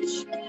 page.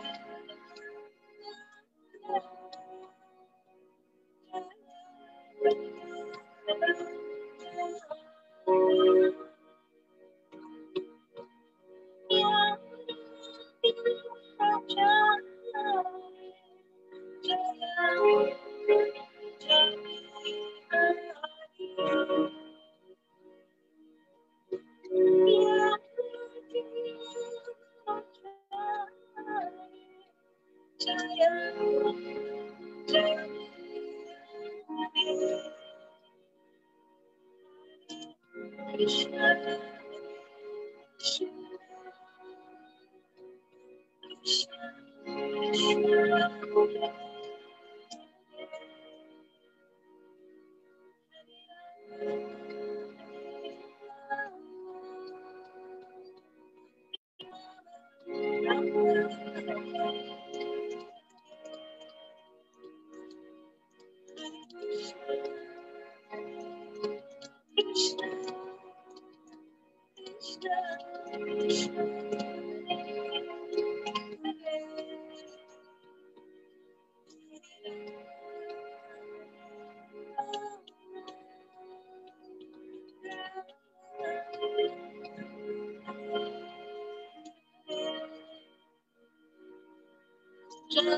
Shri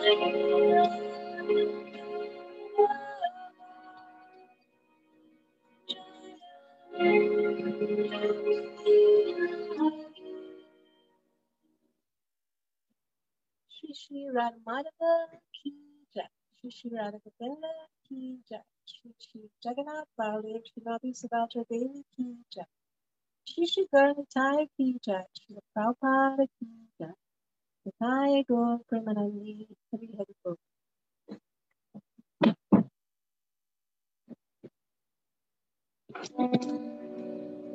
Shri Radha Madhava Ki Jai. Shri Shri Radha Govinda Ki Jai. Shri Shri Jagannath Baladev Srimati Subhadra Devi Ki Jai. Shri Shri Gauranitai Ki Jai. Shri Prabhupada Ki Jai. Nitai Gaur Premanandi Hari Hari Bol.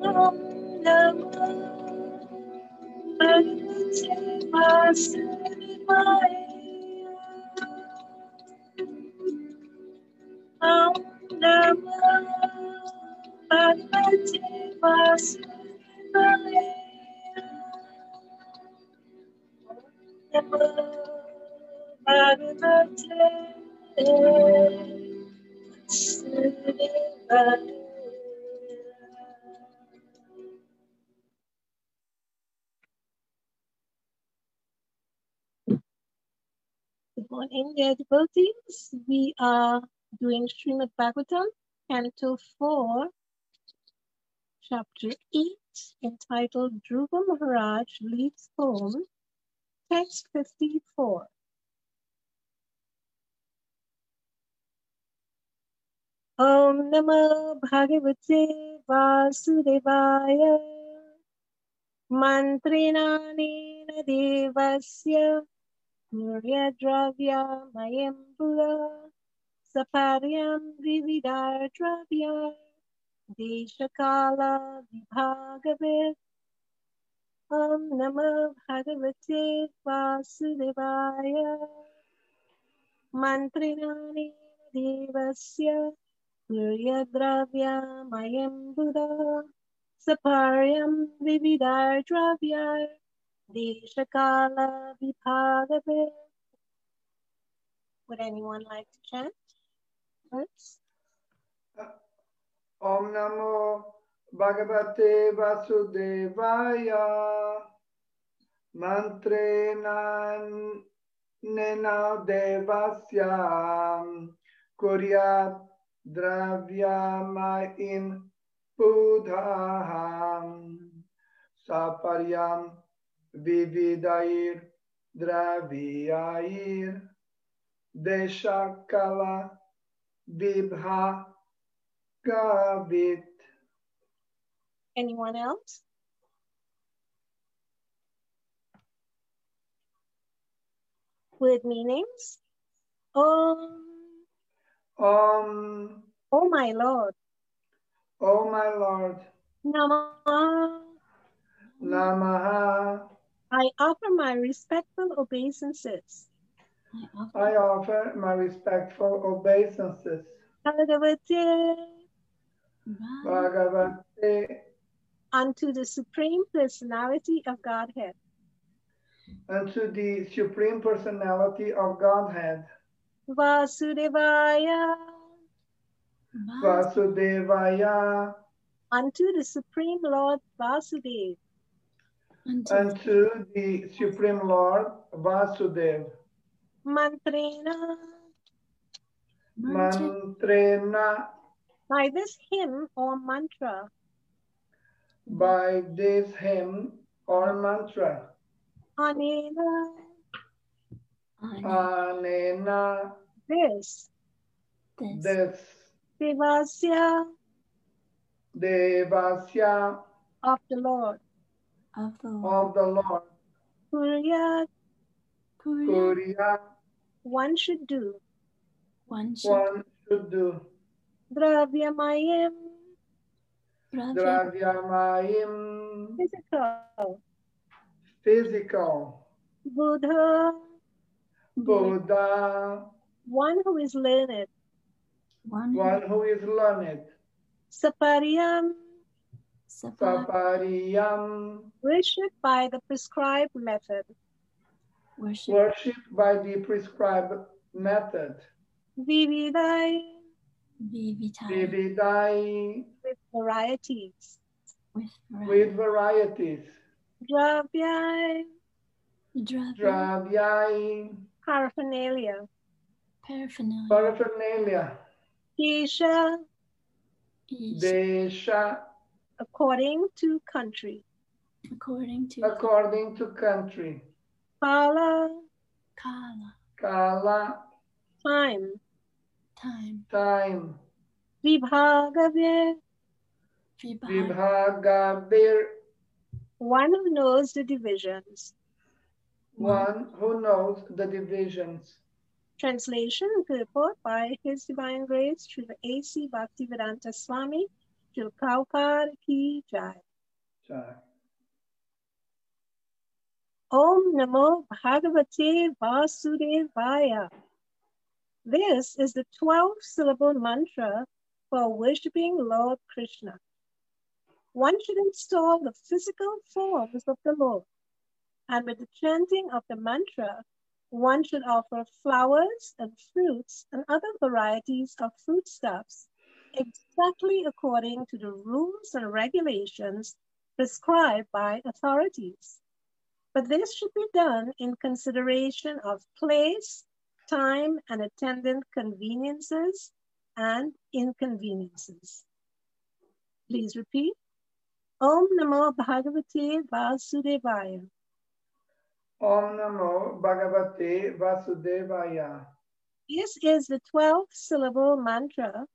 Om Namo Bhagavate Vasudevaya. Om Namo Bhagavate Vasudevaya. Good morning, dear devotees. We are doing Srimad Bhagavatam, Canto 4, Chapter 8, entitled Dhruva Maharaj Leaves Home, Text 54. Om Namo Bhagavate Vasudevaya. मन्त्रिणानेन देवस्य मूल्यद्रव्यमयं पुरा सपर्यं विविधाद्रव्या देशकालविभागवेत् ॐ नमो भगवते वासुदेवाय मन्त्रिणानेन देवस्य मूल्यद्रव्यमयं बुधा सपर्यं विविधाद्रव्या देशकालविभागवेत् Would anyone like to chant first? Om Namo Bhagavate Vasudevaya Mantrena Nena Devasya Kuryat Dravyamain Budhaham Saparyam Vividair Dravyair Deshakala Vibha Gavit. Anyone else? With meanings? Um, Om, oh my Lord. Oh my Lord, Namah. Namaha. I offer my respectful obeisances. I offer my respectful obeisances. Bhagavate Bhagavate unto the Supreme Personality of Godhead. unto the Supreme Personality of Godhead, Vasudevaya. Vasudevaya, unto the Supreme Lord Vasudev. unto the Supreme Lord Vasudev, Mantrena. Mantrena, By this hymn or mantra, by this hymn or mantra, Anena, Anena, this, this, Devasya. Devasya. Of the Lord, of the Lord. of the Lord, Kurya, Kuriya, one should do, one should one should do, Dravyamayim, Dravya Dravyamayim, physical, physical, Buddha, Buddha, mm-hmm. one who is learned, one one who is learned, Saparyam, Sapa Sapariyam, worshipped by the prescribed method, worship. Worshipped by the prescribed method, Vividai, Vivitai Vividai, with varieties, with with varieties, Dravyai, Dravya Dravyai, paraphernalia, paraphernalia. Paraphernalia, Kesha, is Desha, according to country, according to according to country, Kala, Kala. Kala, time, time. Time, Vibhagavya, Vibhav Vibhagavir, one who knows the divisions. One who knows the divisions. Translation purport by His Divine Grace through the A.C. Bhaktivedanta Swami, Shri Prabhupada Ki Jai. Jai. Om Namo Bhagavate Vasudevaya. This is the 12 syllable mantra for worshiping Lord Krishna. One should install the physical forms of the Lord, and with the chanting of the mantra, one should offer flowers and fruits and other varieties of foodstuffs exactly according to the rules and regulations prescribed by authorities. But this should be done in consideration of place, time, and attendant conveniences and inconveniences. Please repeat. Om Namo Bhagavate Vasudevaya. Om Namo Bhagavate Vasudevaya. This is the 12 syllable mantra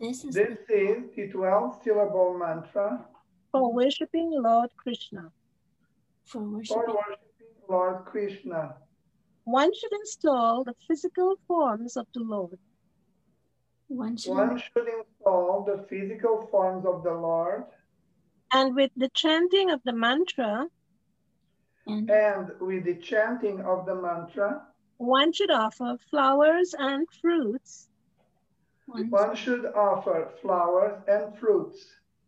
this is This is the 12 syllable mantra for worshiping Lord Krishna. for for worshiping worshiping Lord Krishna. One should install the physical forms of the Lord. one should One should install the physical forms of the Lord And with the chanting of the mantra, and and with the chanting of the mantra, one should offer flowers and fruits. one one should offer flowers and fruits.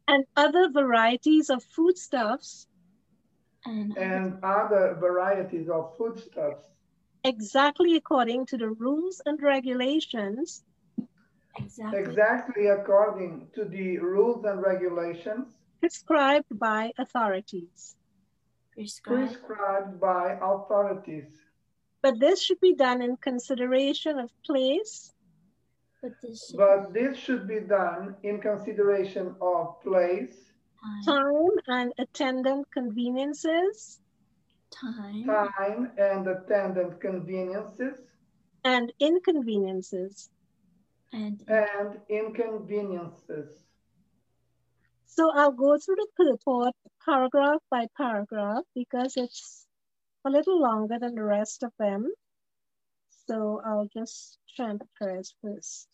And other varieties of foodstuffs. And and other varieties of foodstuffs. Exactly according to the rules and regulations. Exactly. Exactly according to the rules and regulations prescribed by authorities. Prescribed prescribed by authorities. But this should be done in consideration of place, but this should But this should be done in consideration of place, time. Time, and attendant conveniences, time. Time, and attendant conveniences. And inconveniences. and and inconveniences. So I'll go through the purport paragraph by paragraph because it's a little longer than the rest of them. So I'll just prayers first.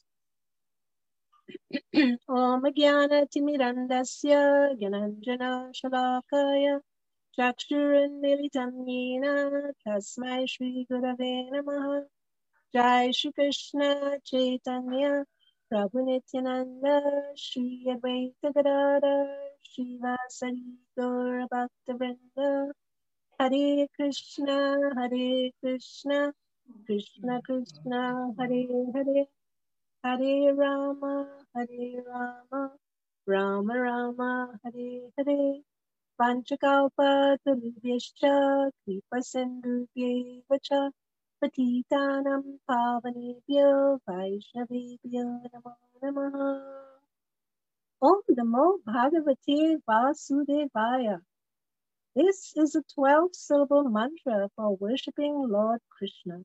Om Jnana Timirandasya Gyananjana Shalakaya Chakshuranmilitam Yena Tasmai Shri Gurave Namaha Jai Shri Krishna Chaitanya Prabhu Nityananda Shri Advaita Gadadhar Shri Vasari Gaura Bhakta Hare Krishna Hare Krishna Krishna Krishna Hare Hare Hare Rama Hare Rama Rama Rama Hare Patitanam Pavanebhyo Vaishnavebhyo Namo Namaha Om Namo Bhagavate Vasudevaya This is a 12 syllable mantra for worshipping Lord Krishna.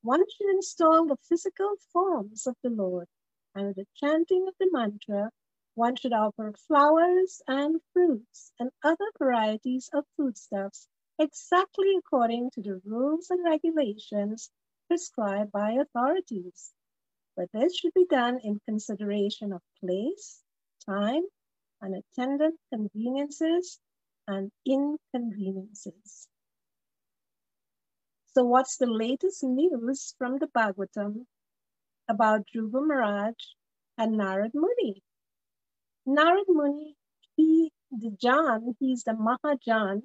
One should install the physical forms of the Lord, and with the chanting of the mantra, one should offer flowers and fruits and other varieties of foodstuffs exactly according to the rules and regulations prescribed by authorities. But this should be done in consideration of place, time, and attendant conveniences and inconveniences. So, what's the latest news from the Bhagavatam about Dhruva Maharaj and Narad Muni? Narad Muni, he, the Jan, he's the Mahajan,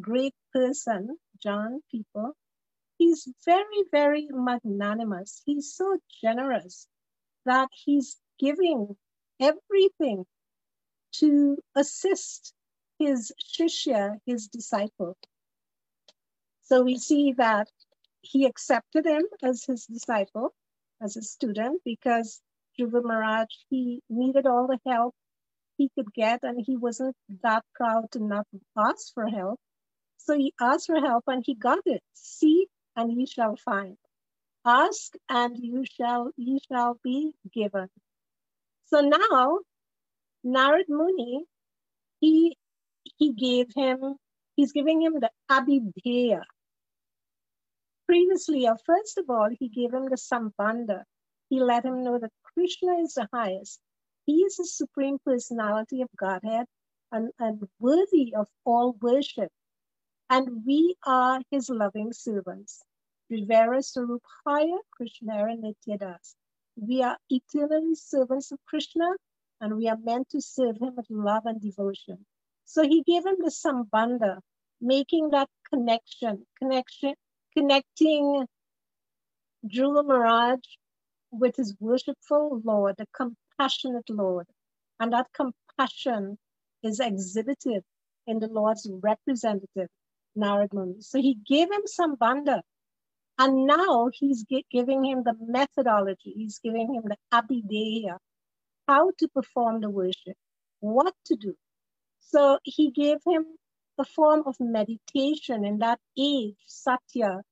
great person, John people. He's very, very magnanimous. He's so generous that he's giving everything to assist his shishya, his disciple. So we see that he accepted him as his disciple, as a student, because Dhruva Maharaj, he needed all the help he could get, and he wasn't that proud to not ask for help. So he asked for help and he got it. Seek and you shall find. Ask and you shall you shall be given. So now Narad Muni, he he gave him, he's giving him the Abhidheya. Previously, or first of all, he gave him the Sambandha. He let him know that Krishna is the highest. He is the supreme personality of Godhead and, and worthy of all worship. And we are his loving servants. Jivera Sarupaya Krishnara Nityadas. We are eternally servants of Krishna and we are meant to serve him with love and devotion. So he gave him the Sambandha, making that connection, connection, connecting Dhruva Maharaj with his worshipful Lord, the compassionate Lord. And that compassion is exhibited in the Lord's representative, Narad Muni. So he gave him Sambandha. And now he's gi- giving him the methodology. He's giving him the Abhidheya, how to perform the worship, what to do. So he gave him a form of meditation in that age, Satya.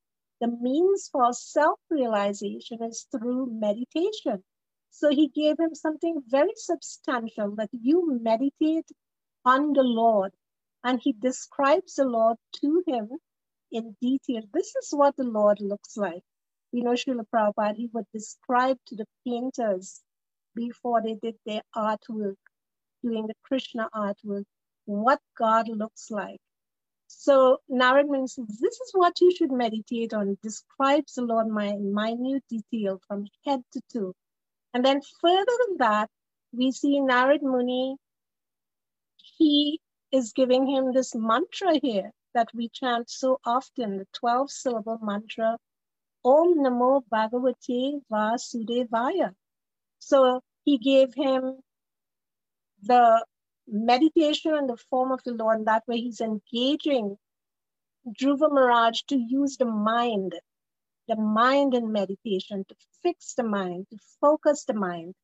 The means for self realization is through meditation. So he gave him something very substantial that you meditate on the Lord and he describes the Lord to him in detail. This is what the Lord looks like. You know, Srila Prabhupada, he would describe to the painters before they did their artwork, doing the Krishna artwork, what God looks like. So Narad Muni says, this is what you should meditate on. It describes the Lord in minute detail from head to toe. And then further than that, we see Narad Muni, he is giving him this mantra here that we chant so often, the 12 syllable mantra, Om Namo Bhagavate Vasudevaya. So he gave him the meditation in the form of the Lord. And that way he's engaging Dhruva Maharaj to use the mind, the mind in meditation, to fix the mind, to focus the mind.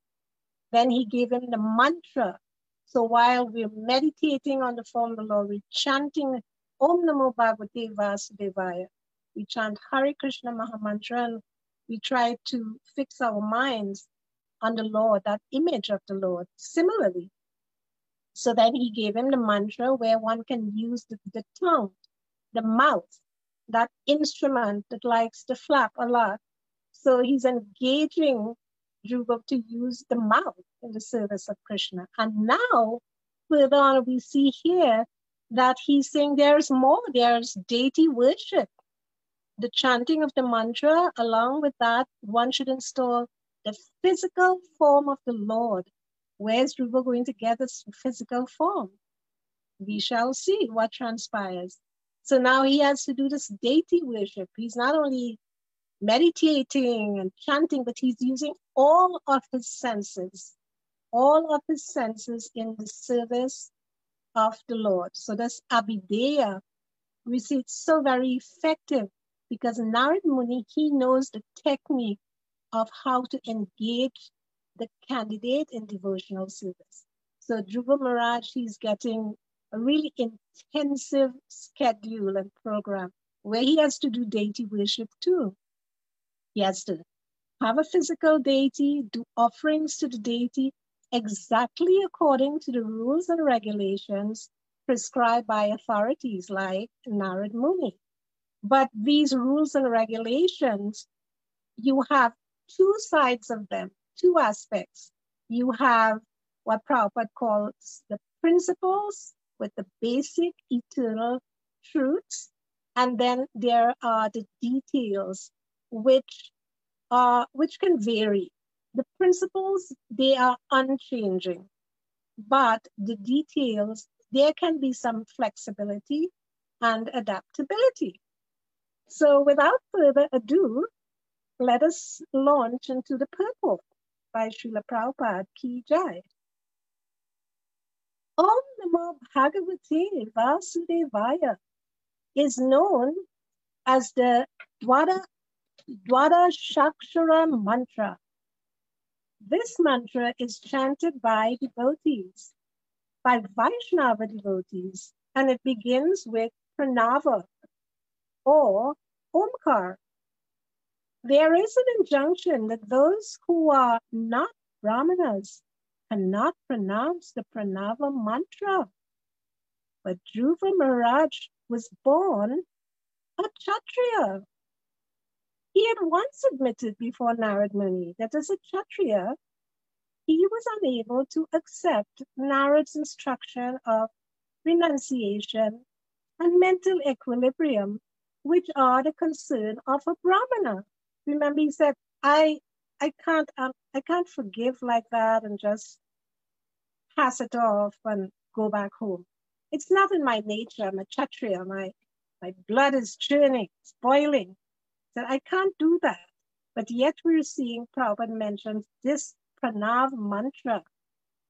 Then he gave him the mantra. So while we're meditating on the form of the Lord, we're chanting Om Namo Bhagavate Vasudevaya. We chant Hare Krishna Mahamantra we try to fix our minds on the Lord, that image of the Lord. Similarly, so then he gave him the mantra where one can use the, the tongue, the mouth, that instrument that likes to flap a lot. So he's engaging Dhruva to use the mouth in the service of Krishna. And now, further on, we see here that he's saying there's more, there's deity worship. The chanting of the mantra, along with that, one should install the physical form of the Lord Where's Dhruva going to get its physical form? We shall see what transpires. So now he has to do this deity worship. He's not only meditating and chanting, but he's using all of his senses, all of his senses in the service of the Lord. So that's Abhidheya. We see it's so very effective because Narad Muni, he knows the technique of how to engage the candidate in devotional service. So Dhruva Maharaj, he's getting a really intensive schedule and program where he has to do deity worship too. He has to have a physical deity, do offerings to the deity exactly according to the rules and regulations prescribed by authorities like Narad Muni. But these rules and regulations, you have two sides of them two aspects. You have what Prabhupada calls the principles with the basic eternal truths, and then there are the details which are which can vary. The principles they are unchanging, but the details there can be some flexibility and adaptability. So without further ado, let us launch into the purport by Srila Prabhupada Ki Jai. Om Namo Bhagavate Vasudevaya is known as the Dwada, Dwada Shakshara mantra. This mantra is chanted by devotees, by Vaishnava devotees, and it begins with Pranava or Omkar, there is an injunction that those who are not brahmanas cannot pronounce the pranava mantra. But Dhruva Maharaj was born a Kshatriya. He had once admitted before Narad Muni that as a Kshatriya, he was unable to accept Narad's instruction of renunciation and mental equilibrium, which are the concern of a Brahmana remember he said, I I can't um, I can't forgive like that and just pass it off and go back home. It's not in my nature. I'm a kshatriya. My my blood is churning, it's boiling. So I can't do that. But yet we're seeing Prabhupada mentions this pranav mantra.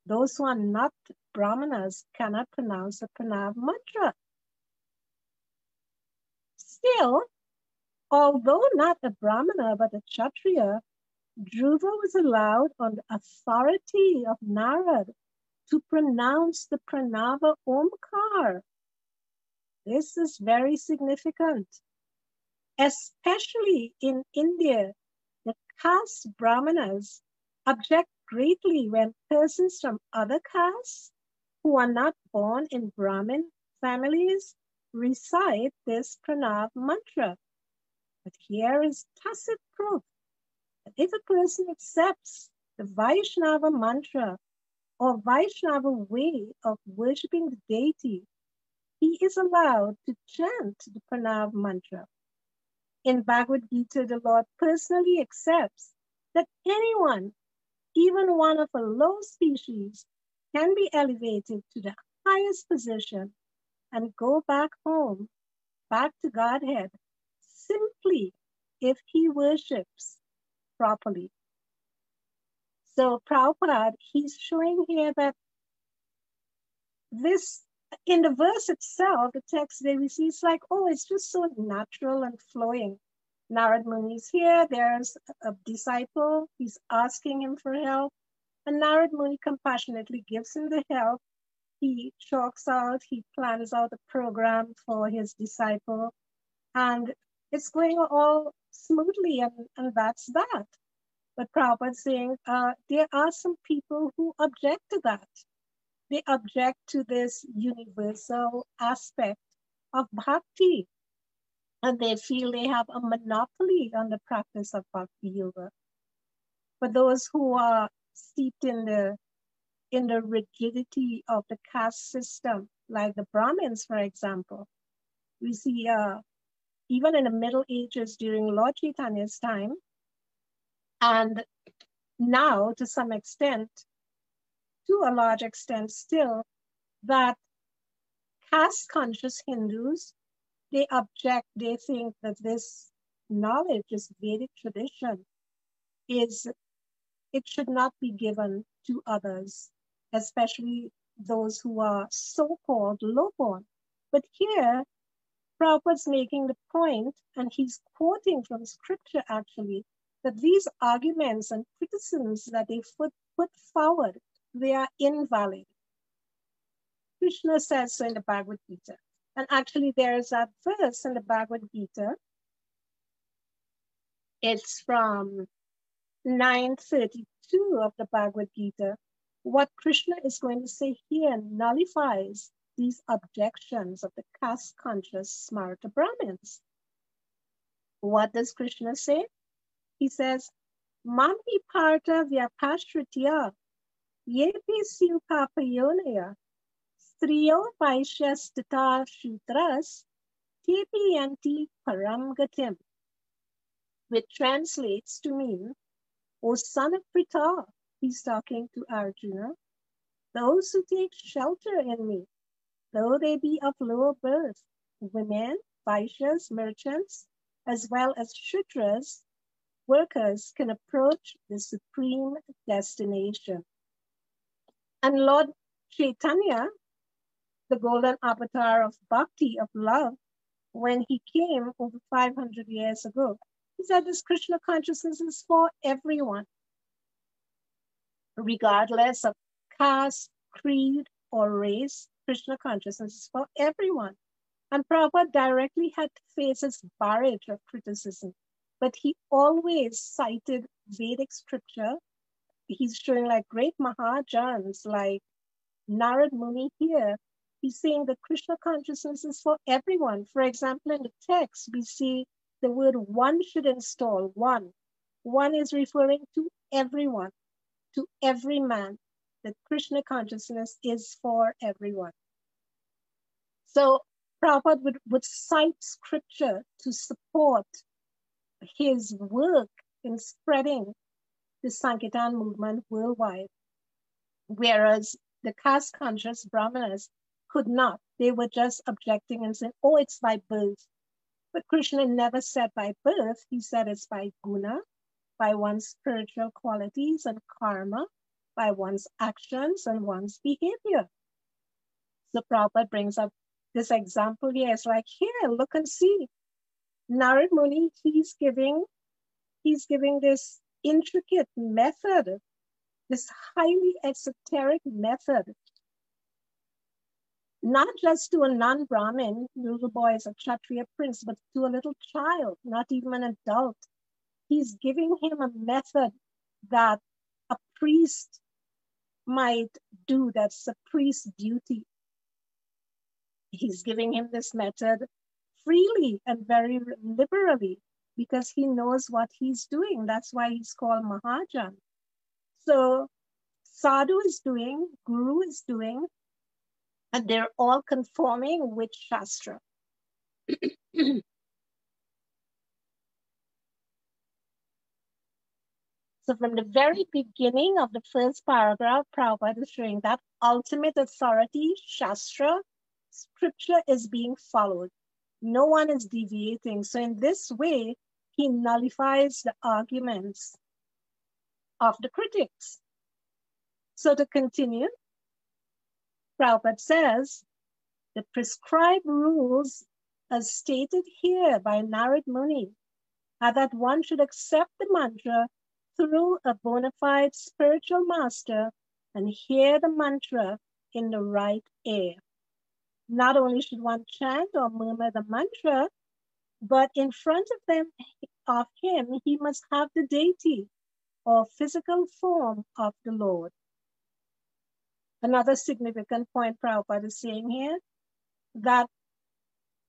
Those who are not brahmanas cannot pronounce the pranav mantra. Still, Although not a Brahmana but a Kshatriya, Dhruva was allowed on the authority of Narad to pronounce the Pranava Omkar. This is very significant, especially in India. The caste Brahmanas object greatly when persons from other castes who are not born in Brahmin families recite this Pranav mantra. But here is tacit proof that if a person accepts the Vaishnava mantra or Vaishnava way of worshipping the deity, he is allowed to chant the Pranav mantra. In Bhagavad Gita, the Lord personally accepts that anyone, even one of a low species, can be elevated to the highest position and go back home, back to Godhead, simply if he worships properly. So Prabhupada, he's showing here that this, in the verse itself, the text there we see, it's like, oh, it's just so natural and flowing. Narad Muni is here, there's a disciple, he's asking him for help, and Narad Muni compassionately gives him the help. He chalks out, he plans out a program for his disciple, and it's going all smoothly, and, and that's that. But Prabhupada saying uh, there are some people who object to that. They object to this universal aspect of bhakti. And they feel they have a monopoly on the practice of bhakti yoga. For those who are steeped in the in the rigidity of the caste system, like the Brahmins, for example, we see uh, even in the Middle Ages during Lord Chaitanya's time, and now to some extent, to a large extent still, that caste conscious Hindus, they object, they think that this knowledge, this Vedic tradition, is it should not be given to others, especially those who are so-called low-born. But here, Prabhupada's making the point, and he's quoting from scripture actually, that these arguments and criticisms that they put, put forward, they are invalid. Krishna says so in the Bhagavad Gita. And actually there's a verse in the Bhagavad Gita. It's from 932 of the Bhagavad Gita. What Krishna is going to say here nullifies these objections of the caste conscious Smarta Brahmins. What does Krishna say? He says, Mamhi parta vyapashritya striyo vaishyastata shudras tepi yanti param gatim. Which translates to mean, O son of Pritha, he's talking to Arjuna, those who take shelter in me though they be of lower birth, women, Vaishyas, merchants, as well as Shudras, workers can approach the supreme destination. And Lord Chaitanya, the golden avatar of bhakti, of love, when he came over 500 years ago, he said this Krishna consciousness is for everyone, regardless of caste, creed, or race, Krishna consciousness is for everyone. And Prabhupada directly had to face this barrage of criticism, but he always cited Vedic scripture. He's showing like great Mahajans like Narad Muni here. He's saying that Krishna consciousness is for everyone. For example, in the text, we see the word one should install, one. One is referring to everyone, to every man that Krishna consciousness is for everyone. So Prabhupada would, would cite scripture to support his work in spreading the Sankirtan movement worldwide. Whereas the caste conscious Brahmanas could not. They were just objecting and saying, oh, it's by birth. But Krishna never said by birth, he said it's by guna, by one's spiritual qualities and karma, by one's actions and one's behavior. So Prabhupada brings up this example here. It's like, here, look and see. Narad Muni, he's giving, he's giving this intricate method, this highly esoteric method, not just to a non-Brahmin, little boy is a Kshatriya prince, but to a little child, not even an adult. He's giving him a method that a priest might do that's a priest's duty. he's giving him this method freely and very liberally because he knows what he's doing. That's why he's called Mahajan. So Sadhu is doing, Guru is doing, and they're all conforming with Shastra. So from the very beginning of the first paragraph, Prabhupada is showing that ultimate authority, Shastra, scripture is being followed. No one is deviating. So in this way, he nullifies the arguments of the critics. So to continue, Prabhupada says, the prescribed rules as stated here by Narad Muni are that one should accept the mantra through a bona fide spiritual master and hear the mantra in the right ear. Not only should one chant or murmur the mantra, but in front of them of him, he must have the deity or physical form of the Lord. Another significant point Prabhupada is saying here that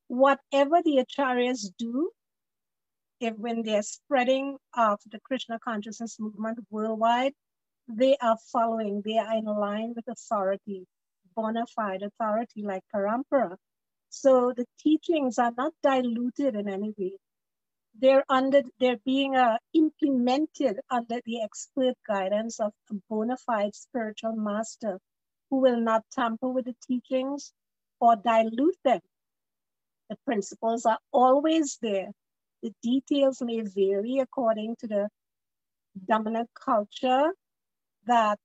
whatever the acharyas do if when they're spreading of the Krishna consciousness movement worldwide, they are following, they are in line with authority, bona fide authority like Parampara. So the teachings are not diluted in any way. They're under, they're being uh, implemented under the expert guidance of a bona fide spiritual master who will not tamper with the teachings or dilute them. The principles are always there the details may vary according to the dominant culture that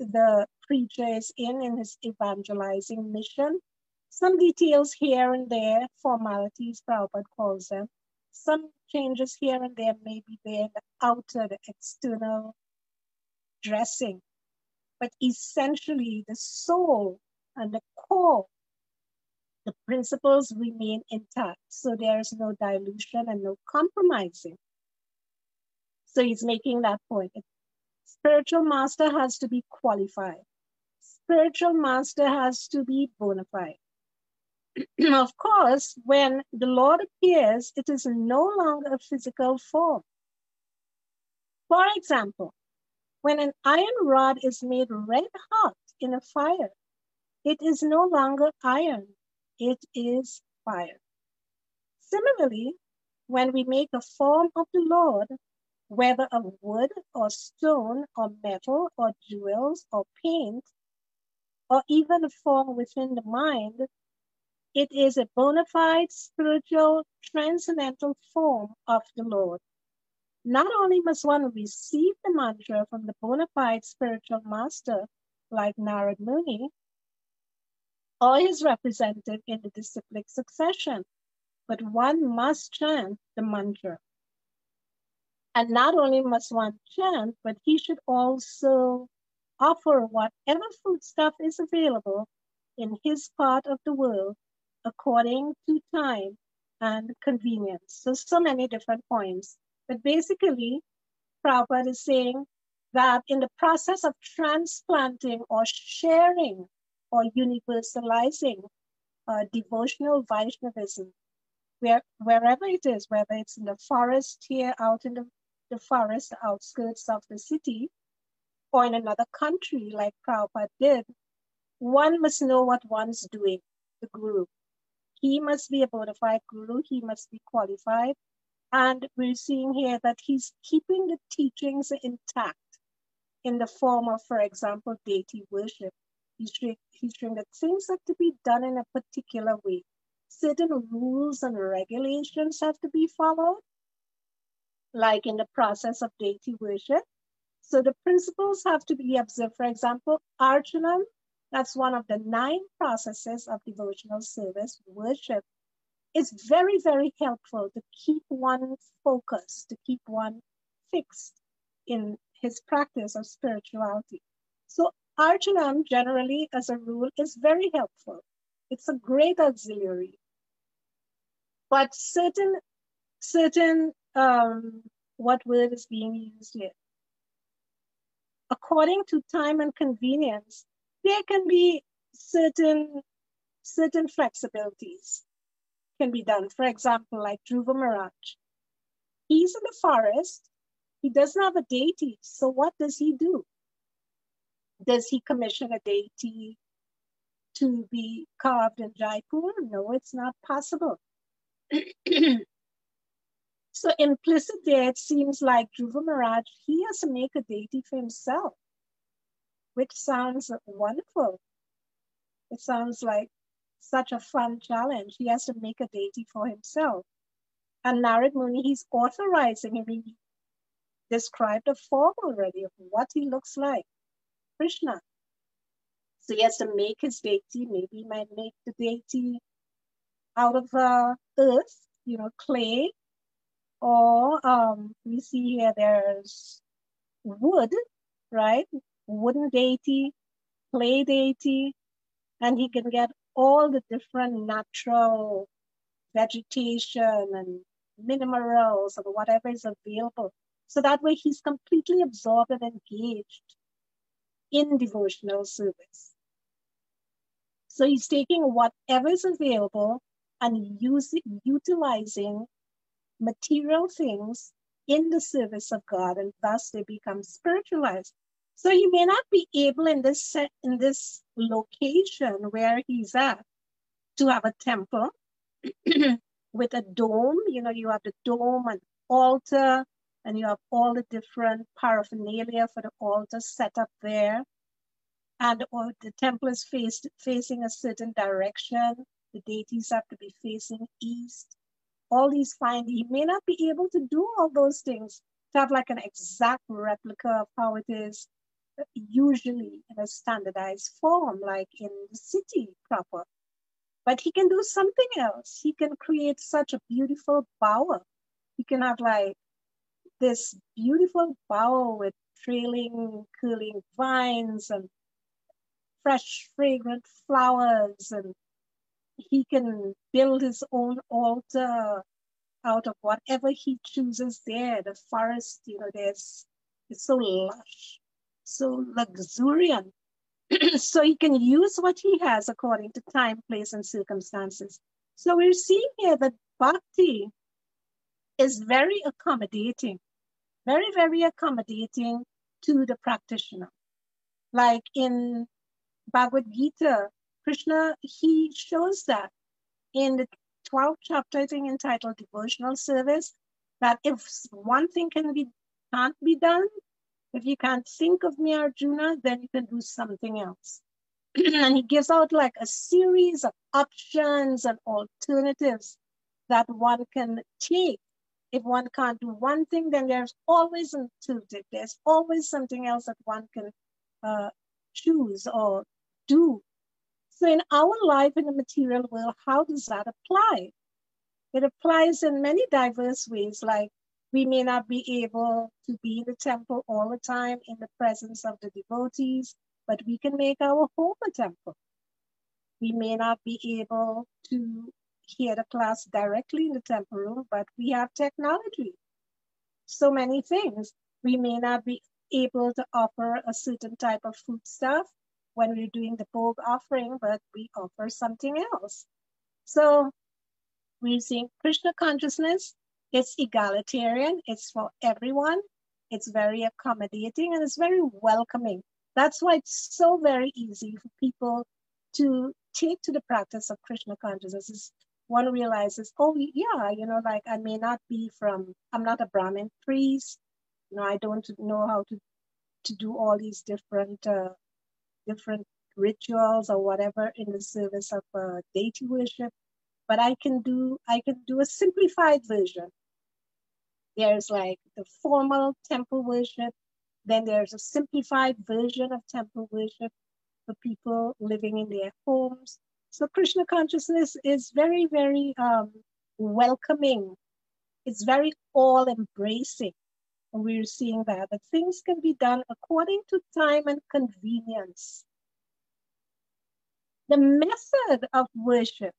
the preacher is in in his evangelizing mission. Some details here and there, formalities, Prabhupada calls them. Some changes here and there may be there the outer, the external dressing. But essentially, the soul and the core the principles remain intact. So there is no dilution and no compromising. So he's making that point. Spiritual master has to be qualified. Spiritual master has to be bona fide. of course, when the Lord appears, it is no longer a physical form. For example, when an iron rod is made red hot in a fire, it is no longer iron, it is fire. Similarly, when we make a form of the Lord, whether of wood or stone or metal or jewels or paint, or even a form within the mind, it is a bona fide spiritual transcendental form of the Lord. Not only must one receive the mantra from the bona fide spiritual master like Narad Muni, or his representative in the disciplic succession, but one must chant the mantra. And not only must one chant, but he should also offer whatever foodstuff is available in his part of the world according to time and convenience. So, so many different points. But basically, Prabhupada is saying that in the process of transplanting or sharing or universalizing uh, devotional Vaishnavism, where, wherever it is, whether it's in the forest here, out in the, the forest outskirts of the city, or in another country like Prabhupada did, one must know what one's doing, the guru. He must be a bona fide guru, he must be qualified. And we're seeing here that he's keeping the teachings intact in the form of, for example, deity worship He's history that things have to be done in a particular way. Certain rules and regulations have to be followed, like in the process of deity worship. So the principles have to be observed. For example, Archanam, that's one of the nine processes of devotional service, worship. It's very, very helpful to keep one focused, to keep one fixed in his practice of spirituality. So Archanam generally, as a rule, is very helpful. It's a great auxiliary. But certain, certain, um, what word is being used here? According to time and convenience, there can be certain certain flexibilities can be done. For example, like Dhruva Maharaj. He's in the forest. He doesn't have a deity. So what does he do? Does he commission a deity to be carved in Jaipur? No, it's not possible. so implicit there, it seems like Dhruva Maharaj, he has to make a deity for himself, which sounds wonderful. It sounds like such a fun challenge. He has to make a deity for himself. And Narad Muni, he's authorizing him. He described a form already of what he looks like, Krishna. So he has to make his deity. Maybe he might make the deity out of uh, earth, you know, clay. Or um, we see here there's wood, right? Wooden deity, clay deity, and he can get all the different natural vegetation and minerals or whatever is available. So that way he's completely absorbed and engaged in devotional service. So he's taking whatever is available and using, utilizing material things in the service of God, and thus they become spiritualized. So he may not be able in this set, in this location where he's at to have a temple with a dome. You know, you have the dome and altar, and you have all the different paraphernalia for the altar set up there. And or the temple is faced, facing a certain direction. The deities have to be facing east. All these fine, he may not be able to do all those things to have like an exact replica of how it is usually in a standardized form, like in the city proper. But he can do something else. He can create such a beautiful bower. He can have like this beautiful bower with trailing, curling vines and fresh, fragrant flowers. And he can build his own altar out of whatever he chooses there. The forest, you know, there's it's so lush so luxuriant. so he can use what he has according to time, place, and circumstances. So we're seeing here that bhakti is very accommodating, very, very accommodating to the practitioner. Like in Bhagavad Gita, Krishna, he shows that in the 12th chapter, I think entitled Devotional Service, that if one thing can be can't be done, if you can't think of me, Arjuna, then you can do something else. and he gives out like a series of options and alternatives that one can take. If one can't do one thing, then there's always an alternative. There's always something else that one can uh, choose or do. So in our life in the material world, how does that apply? It applies in many diverse ways, like we may not be able to be in the temple all the time in the presence of the devotees, but we can make our home a temple. We may not be able to hear the class directly in the temple room, but we have technology. So many things. We may not be able to offer a certain type of food stuff when we're doing the bhog offering, but we offer something else. So we're seeing Krishna consciousness it's egalitarian, it's for everyone, it's very accommodating, and it's very welcoming. That's why it's so very easy for people to take to the practice of Krishna consciousness. one realizes, oh, yeah, you know, like I may not be from, I'm not a Brahmin priest, you know, I don't know how to, to do all these different, uh, different rituals or whatever in the service of uh, deity worship, but I can do, I can do a simplified version there's like the formal temple worship, then there's a simplified version of temple worship for people living in their homes. So Krishna consciousness is very, very um, welcoming. It's very all embracing. And we're seeing that, that things can be done according to time and convenience. The method of worship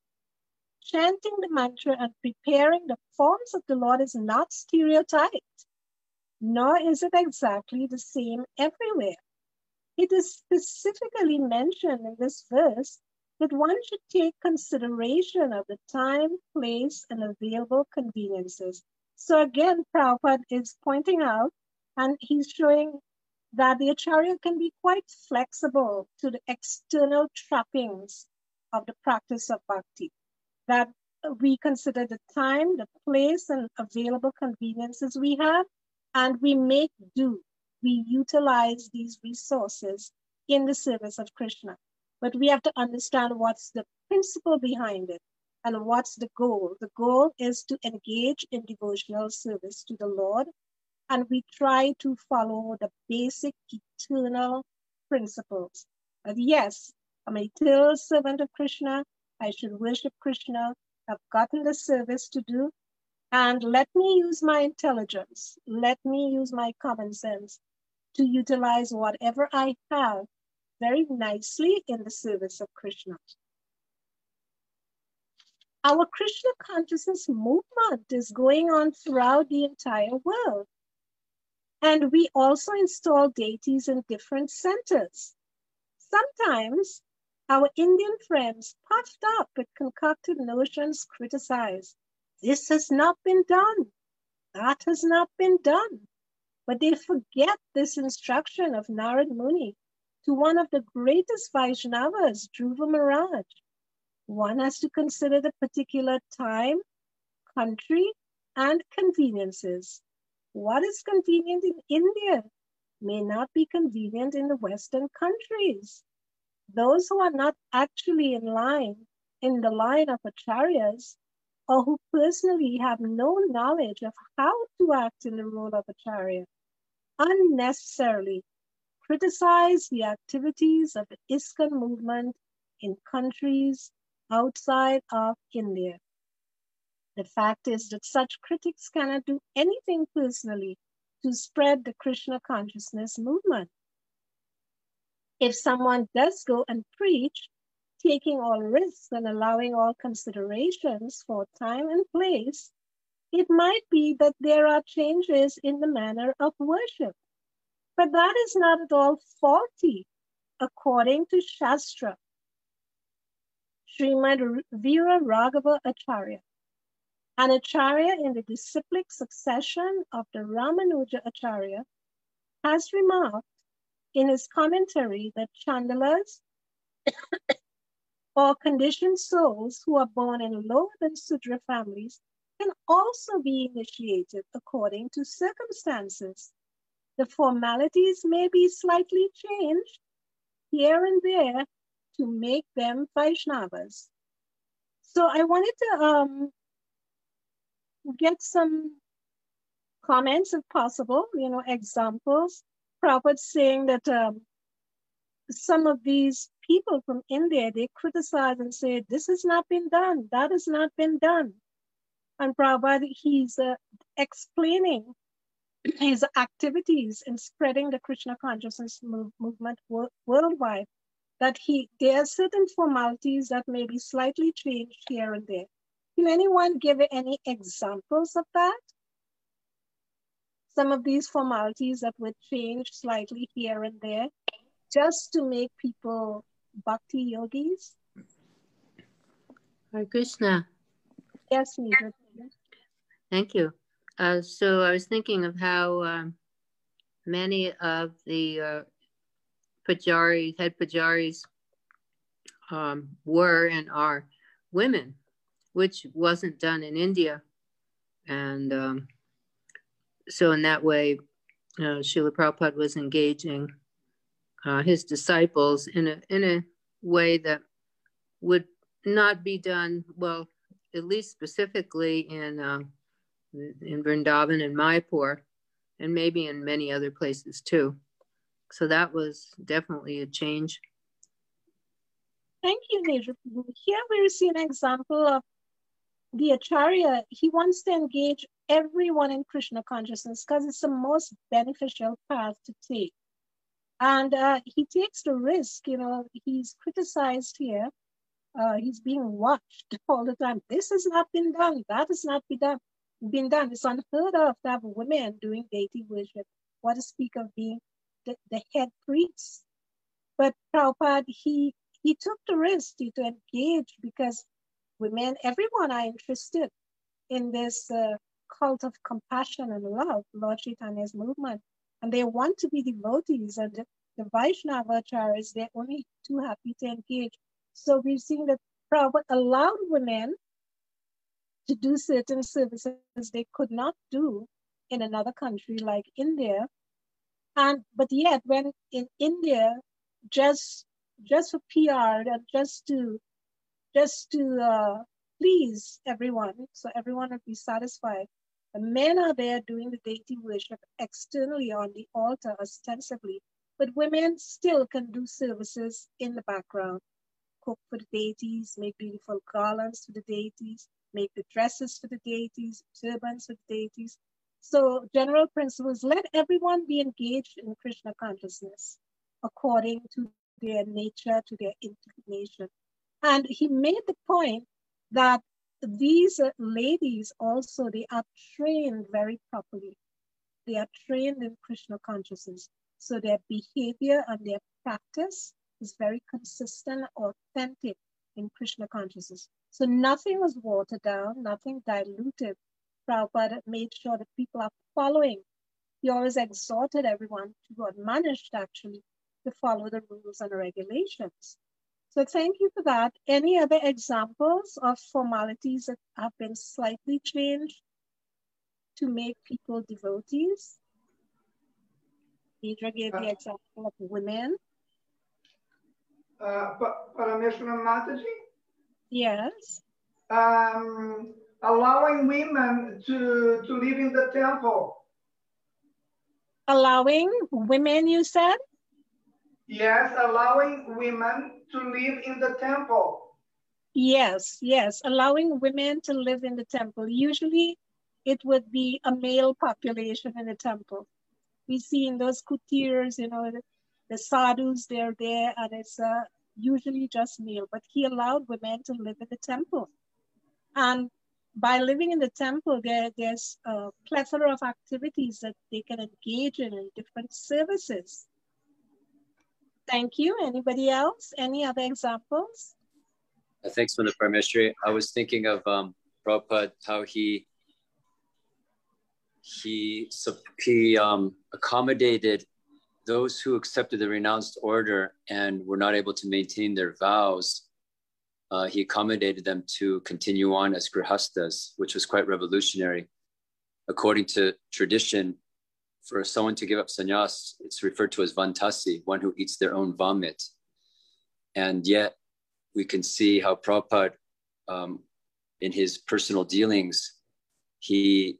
chanting the mantra and preparing the forms of the Lord is not stereotyped, nor is it exactly the same everywhere. It is specifically mentioned in this verse that one should take consideration of the time, place, and available conveniences. So again, Prabhupada is pointing out and he's showing that the Acharya can be quite flexible to the external trappings of the practice of bhakti. That we consider the time, the place, and available conveniences we have, and we make do. We utilize these resources in the service of Krishna. But we have to understand what's the principle behind it and what's the goal. The goal is to engage in devotional service to the Lord and we try to follow the basic eternal principles. But yes, I'm a eternal servant of Krishna. I should worship Krishna. I've gotten the service to do. And let me use my intelligence. Let me use my common sense to utilize whatever I have very nicely in the service of Krishna. Our Krishna consciousness movement is going on throughout the entire world. And we also install deities in different centers. Sometimes our Indian friends, puffed up with concocted notions, criticize. This has not been done. That has not been done. But they forget this instruction of Narad Muni to one of the greatest Vaishnavas, Dhruva Maharaj. One has to consider the particular time, country, and conveniences. What is convenient in India may not be convenient in the Western countries. Those who are not actually in line, in the line of acharyas, or who personally have no knowledge of how to act in the role of acharya, unnecessarily criticize the activities of the ISKCON movement in countries outside of India. The fact is that such critics cannot do anything personally to spread the Krishna consciousness movement. If someone does go and preach, taking all risks and allowing all considerations for time and place, it might be that there are changes in the manner of worship. But that is not at all faulty according to Shastra. Srimad Veera Raghava Acharya an acharya in the disciplic succession of the Ramanuja Acharya has remarked in his commentary that chandalas or conditioned souls who are born in lower than Shudra families can also be initiated according to circumstances. The formalities may be slightly changed here and there to make them Vaishnavas. So I wanted to um, get some comments if possible, you know, examples. Prabhupada saying that um, some of these people from India, they criticize and say, this has not been done, that has not been done. And Prabhupada, he's uh, explaining his activities in spreading the Krishna consciousness move, movement wor- worldwide, that he there are certain formalities that may be slightly changed here and there. Can anyone give any examples of that? Some of these formalities that were changed slightly here and there just to make people bhakti yogis? Hare Krishna. Yes, Nita. Thank you. Uh, so I was thinking of how um, many of the uh, Pujari, head Pujaris um, were and are women which wasn't done in India. And um, so, in that way, uh, Srila Prabhupada was engaging uh, his disciples in a, in a way that would not be done, well, at least specifically in, uh, in Vrindavan and Mayapur, and maybe in many other places too. So that was definitely a change. Thank you, Neja. Here we see an example of the Acharya, he wants to engage everyone in Krishna consciousness because it's the most beneficial path to take. And uh, he takes the risk, you know, he's criticized here. Uh, he's being watched all the time. This has not been done. That has not been done. Been done. It's unheard of to have women doing deity worship. What to speak of being the, the head priest. But Prabhupada, he he took the risk to, to engage because women, everyone are interested in this uh, cult of compassion and love, Lord Chaitanya's movement. And they want to be devotees, and the, the Vaishnava acharyas, they're only too happy to engage. So we've seen that Prabhupada allowed women to do certain services they could not do in another country like India. And but yet when in India, just just for PR and just to just to uh, please everyone, so everyone would be satisfied. The men are there doing the deity worship externally on the altar ostensibly, but women still can do services in the background. Cook for the deities, make beautiful garlands for the deities, make the dresses for the deities, turbans for the deities. So general principles, let everyone be engaged in Krishna consciousness according to their nature, to their inclination. And he made the point that these ladies also, they are trained very properly. They are trained in Krishna consciousness. So their behavior and their practice is very consistent, authentic in Krishna consciousness. So nothing was watered down, nothing diluted. Prabhupada made sure that people are following. He always exhorted everyone to admonished actually to follow the rules and regulations. So thank you for that. Any other examples of formalities that have been slightly changed to make people devotees? Deidre gave the example of women. Uh, Mataji? Yes. Um, allowing women to, to live in the temple. Allowing women, you said? Yes, allowing women to live in the temple. Yes, yes, allowing women to live in the temple. Usually it would be a male population in the temple. We see in those kutirs, you know, the, the sadhus, they're there and it's uh, usually just male, but he allowed women to live in the temple. And by living in the temple, there, there's a plethora of activities that they can engage in in different services. Thank you. Anybody else? Any other examples? Uh, thanks for the permission. I was thinking of um, Prabhupada, how he he he um, accommodated those who accepted the renounced order and were not able to maintain their vows. Uh, he accommodated them to continue on as grihastas, which was quite revolutionary. According to tradition, for someone to give up sannyas, it's referred to as vantasi, one who eats their own vomit. And yet, we can see how Prabhupada, um, in his personal dealings, he,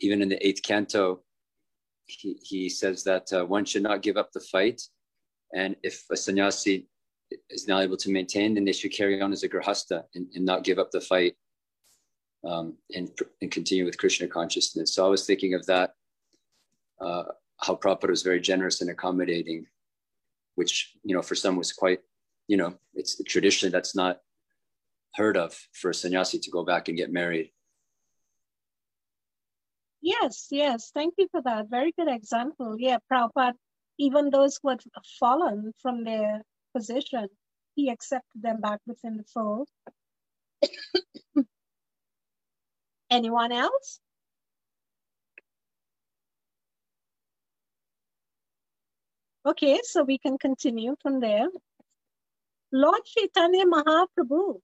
even in the eighth canto, he, he says that uh, one should not give up the fight. And if a sannyasi is not able to maintain, then they should carry on as a grihasta and, and not give up the fight um, and, and continue with Krishna consciousness. So I was thinking of that uh, how Prabhupada was very generous and accommodating, which, you know, for some was quite, you know, it's the tradition that's not heard of for a sannyasi to go back and get married. Yes, yes. Thank you for that. Very good example. Yeah, Prabhupada, even those who had fallen from their position, he accepted them back within the fold. Anyone else? Okay, so we can continue from there. Lord Chaitanya Mahaprabhu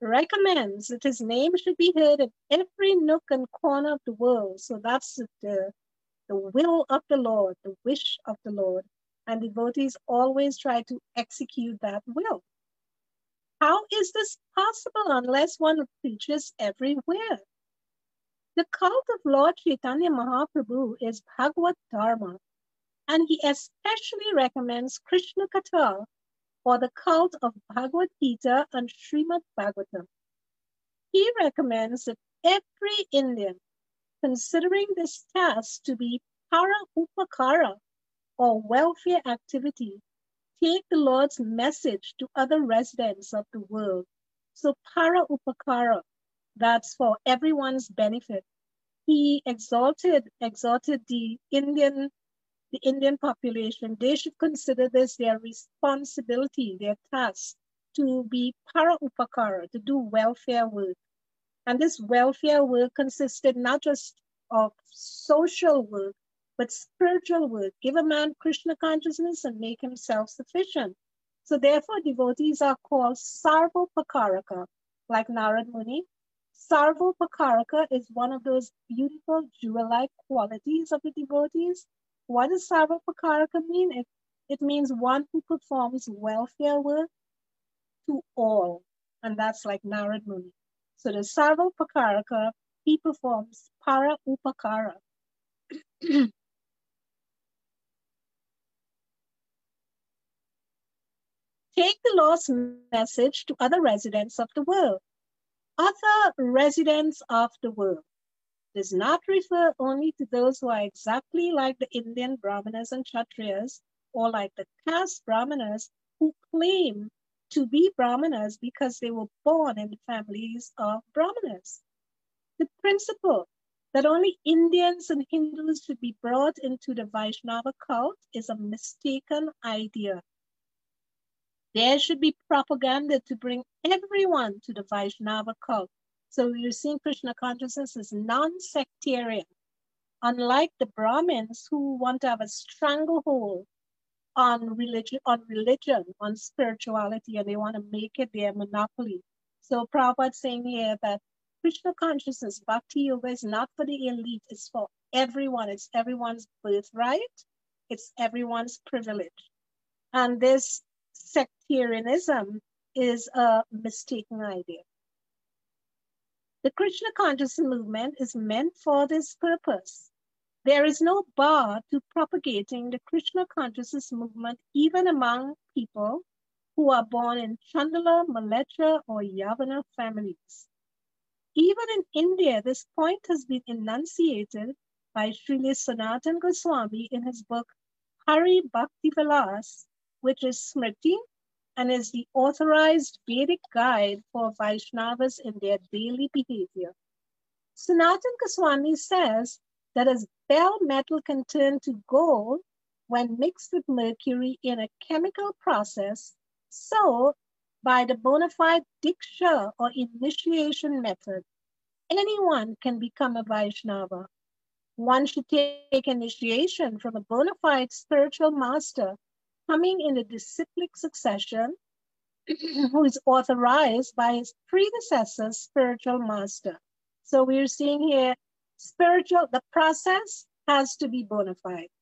recommends that his name should be heard in every nook and corner of the world. So that's the, the will of the Lord, the wish of the Lord. And devotees always try to execute that will. How is this possible unless one preaches everywhere? The cult of Lord Chaitanya Mahaprabhu is Bhagavad Dharma, and he especially recommends Krishna Katha for the cult of Bhagavad Gita and Srimad Bhagavatam. He recommends that every Indian, considering this task to be para upakara or welfare activity, take the Lord's message to other residents of the world. So para upakara, that's for everyone's benefit. He exalted, exalted the Indian the Indian population, they should consider this their responsibility, their task to be para upakara, to do welfare work. And this welfare work consisted not just of social work, but spiritual work. Give a man Krishna consciousness and make him self-sufficient. So therefore, devotees are called Sarvopakaraka, like Narad Muni. Sarvopakaraka is one of those beautiful jewel-like qualities of the devotees. What does Sarvopakaraka mean? It, it means one who performs welfare work to all, and that's like Narad Muni. So the Sarvopakaraka, he performs para upakara. Take the Lord's message to other residents of the world. Other residents of the world does not refer only to those who are exactly like the Indian Brahmanas and Kshatriyas or like the caste Brahmanas who claim to be Brahmanas because they were born in families of Brahmanas. The principle that only Indians and Hindus should be brought into the Vaishnava cult is a mistaken idea. There should be propaganda to bring everyone to the Vaishnava cult. So you're seeing Krishna consciousness is non-sectarian, unlike the Brahmins who want to have a stranglehold on religion, on religion, on spirituality, and they want to make it their monopoly. So Prabhupada saying here that Krishna consciousness, bhakti yoga is not for the elite, it's for everyone. It's everyone's birthright, it's everyone's privilege. And this sectarianism is a mistaken idea. The Krishna consciousness movement is meant for this purpose. There is no bar to propagating the Krishna consciousness movement even among people who are born in Chandala, Mleccha, or Yavana families. Even in India, this point has been enunciated by Srila Sanatan Goswami in his book Hari Bhakti Vilas which is Smriti and is the authorized Vedic guide for Vaishnavas in their daily behavior. Sanatan Goswami says that as bell metal can turn to gold when mixed with mercury in a chemical process, so by the bona fide diksha or initiation method, anyone can become a Vaishnava. One should take initiation from a bona fide spiritual master coming in a disciplic succession mm-hmm. who is authorized by his predecessor's spiritual master. So we're seeing here spiritual, the process has to be bona fide.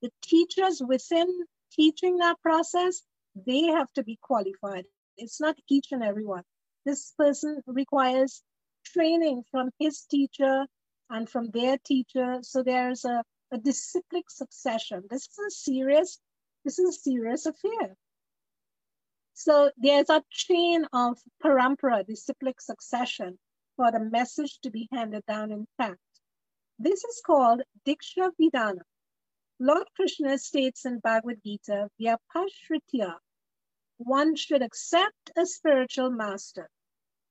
The teachers within teaching that process, they have to be qualified. It's not each and every one. This person requires training from his teacher and from their teacher. So there's a, a disciplic succession. This is a serious this is a serious affair. So there's a chain of parampara, disciplic succession, for the message to be handed down intact. This is called Diksha Vidhana. Lord Krishna states in Bhagavad Gita, Vyapashritya, one should accept a spiritual master.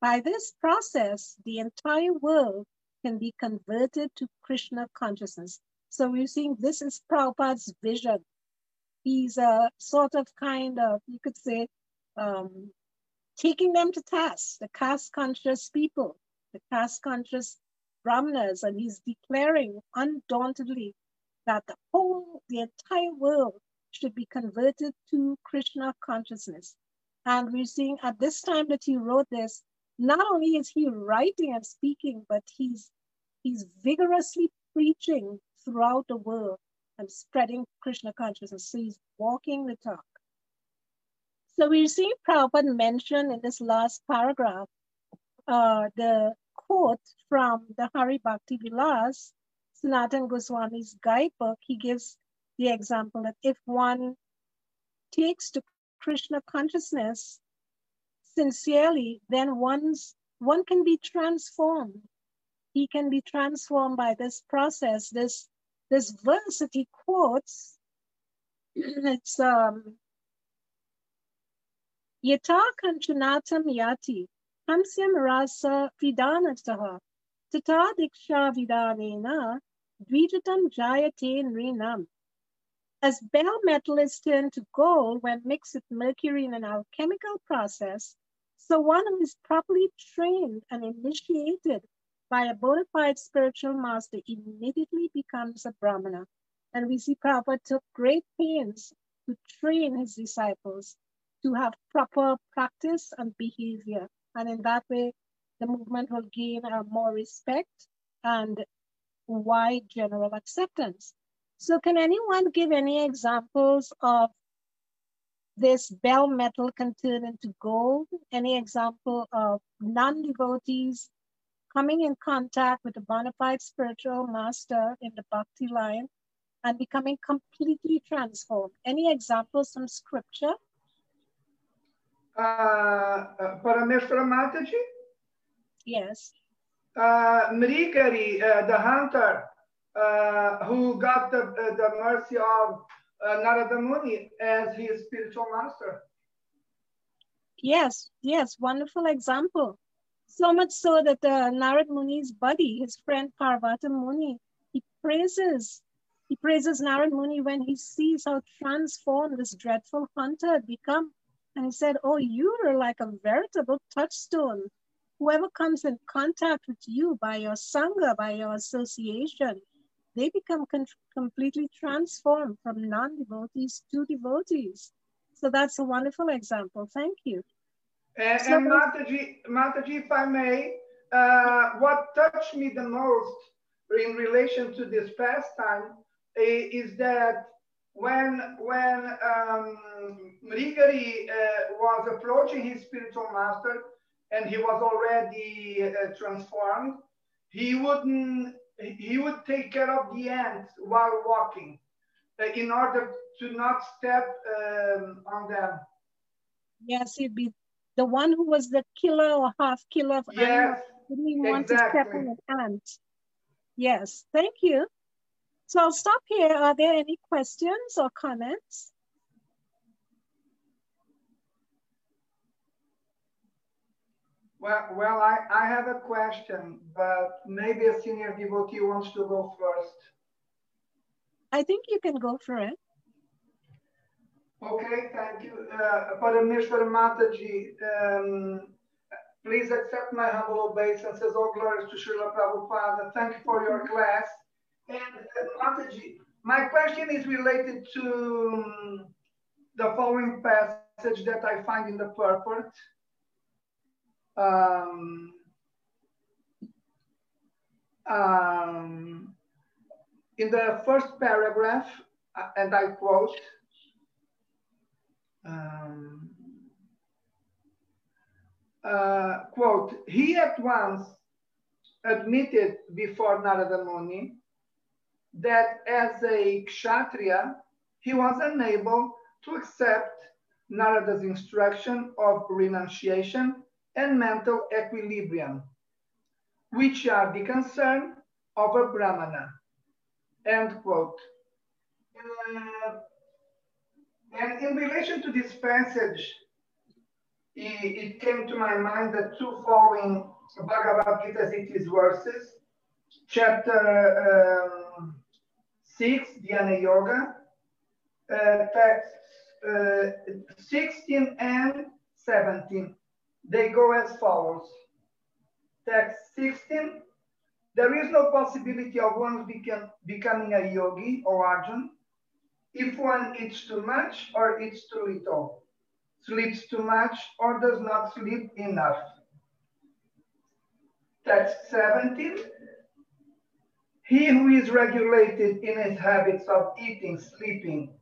By this process, the entire world can be converted to Krishna consciousness. So we're seeing this is Prabhupada's vision he's a sort of kind of, you could say, um, taking them to task, the caste conscious people, the caste conscious Brahmanas, and he's declaring undauntedly that the whole, the entire world should be converted to Krishna consciousness. And we're seeing at this time that he wrote this, not only is he writing and speaking, but he's he's vigorously preaching throughout the world and spreading Krishna consciousness. So he's walking the talk. So we see Prabhupada mention in this last paragraph uh, the quote from the Hari Bhakti Vilas, Sanatan Goswami's guidebook. He gives the example that if one takes to Krishna consciousness sincerely, then one's one can be transformed. He can be transformed by this process, this this verse that he quotes, it's um, Yata Kanchanatam Yati, Hamsyam Rasa Vidanataha, Tata Diksha Vidanena, Dvijatam Jayate Nrinam. As bell metal is turned to gold when mixed with mercury in an alchemical process, so one who is properly trained and initiated by a bona fide spiritual master immediately becomes a Brahmana. And we see Prabhupada took great pains to train his disciples to have proper practice and behavior. And in that way, the movement will gain uh, more respect and wide general acceptance. So can anyone give any examples of this bell metal can turn into gold? Any example of non-devotees coming in contact with a bona fide spiritual master in the bhakti line and becoming completely transformed? Any examples from scripture? Uh, uh, Parameshwara Mataji, Yes. uh, Mrigari, uh, the hunter, uh, who got the, uh, the mercy of uh, Narada Muni as his spiritual master. Yes, yes, wonderful example. So much so that uh, Narad Muni's buddy, his friend Parvata Muni, he praises, he praises Narad Muni when he sees how transformed this dreadful hunter had become. And he said, oh, you are like a veritable touchstone. Whoever comes in contact with you by your sangha, by your association, they become completely transformed from non-devotees to devotees. So that's a wonderful example. Thank you. And, So- and Mataji, Mataji, if I may, uh, what touched me the most in relation to this pastime i- is that when when um, Mrigari uh, was approaching his spiritual master and he was already uh, transformed, he wouldn't he would take care of the ants while walking uh, in order to not step um, on them. Yes, he'd be the one who was the killer or half killer of animals. Didn't even want to step on an ant. Yes, thank you. So I'll stop here. Are there any questions or comments? Well, well, I, I have a question, but maybe a senior devotee wants to go first. I think you can go for it. Okay, thank you. Uh, Parameshwar Mataji, um, please accept my humble obeisances. All glories to Srila Prabhupada. Thank you for your class. And uh, Mataji, my question is related to um, the following passage that I find in the purport. Um, um, in the first paragraph, uh, and I quote, um, uh, quote, he at once admitted before Narada Muni that as a kshatriya, he was unable to accept Narada's instruction of renunciation and mental equilibrium, which are the concern of a brahmana. End quote. Uh, and in relation to this passage, it, it came to my mind the two following Bhagavad Gita verses, chapter um, 6, Dhyana Yoga, uh, texts uh, 16 and 17. They go as follows. Text 16, there is no possibility of one become, becoming a yogi or Arjun if one eats too much or eats too little, sleeps too much or does not sleep enough. Text 17. He who is regulated in his habits of eating, sleeping,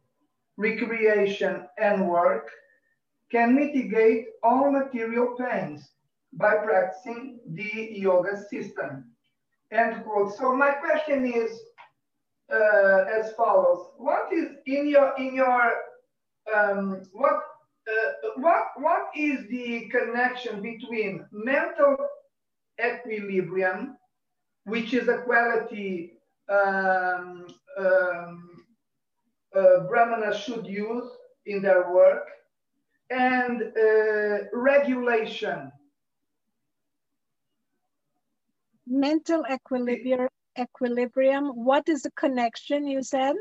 recreation, and work can mitigate all material pains by practicing the yoga system. End quote. So my question is uh, as follows: What is in your in your um, what uh, what what is the connection between mental equilibrium, which is a quality um, um, uh, brahmanas should use in their work, and uh, regulation? Mental equilibrium. Equilibrium. What is the connection you said?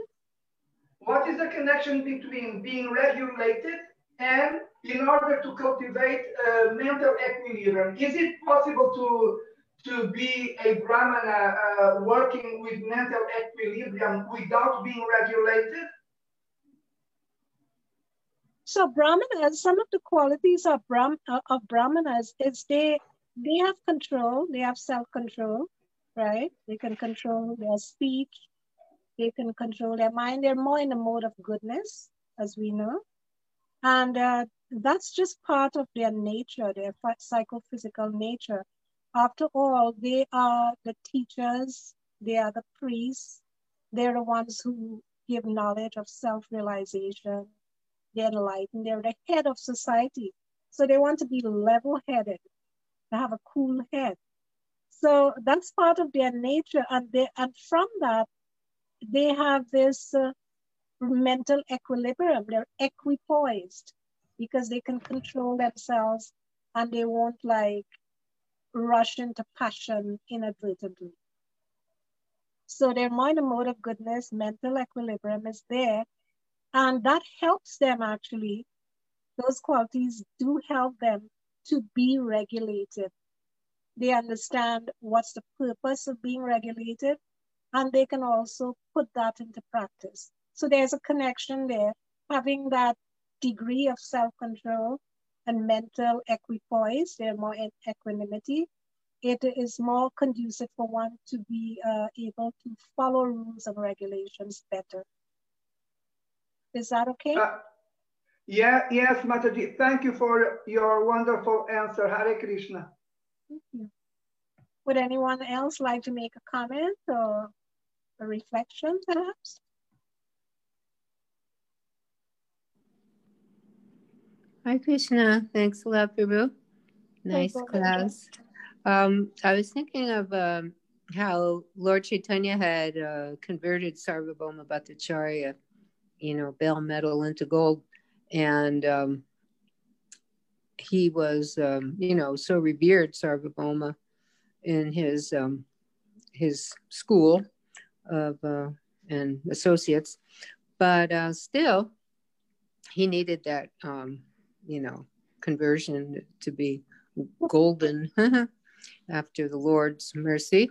what is the connection between being regulated and in order to cultivate uh, mental equilibrium? Is it possible to to be a brahmana uh, working with mental equilibrium without being regulated? So brahmanas, some of the qualities of, Brahm, uh, of brahmanas is they they have control, they have self-control, right? They can control their speech, they can control their mind. They're more in the mode of goodness, as we know. And uh, that's just part of their nature, their psychophysical nature. After all, they are the teachers, they are the priests, they're the ones who give knowledge of self-realization, they're enlightened, they're the head of society. So they want to be level-headed, to have a cool head. So that's part of their nature. And, they, and from that, they have this uh, mental equilibrium. They're equipoised because they can control themselves and they won't like rush into passion inadvertently. So their mind and mode of goodness, mental equilibrium is there. And that helps them actually. Those qualities do help them to be regulated. They understand what's the purpose of being regulated, and they can also put that into practice. So there's a connection there. Having that degree of self-control and mental equipoise, they're more in equanimity, it is more conducive for one to be uh, able to follow rules and regulations better. Is that okay? Uh, yeah, yes, Mataji. Thank you for your wonderful answer. Hare Krishna. Would anyone else like to make a comment or a reflection, perhaps? Hi, Krishna. Thanks a lot, Prabhu. Nice class. Um, I was thinking of um, how Lord Chaitanya had uh, converted Sarvabhauma Bhattacharya, you know, bell metal into gold. And um, he was, um, you know, so revered Sarvabhauma in his um, his school of uh, and associates, but uh, still, he needed that, um, you know, conversion to be golden after the Lord's mercy.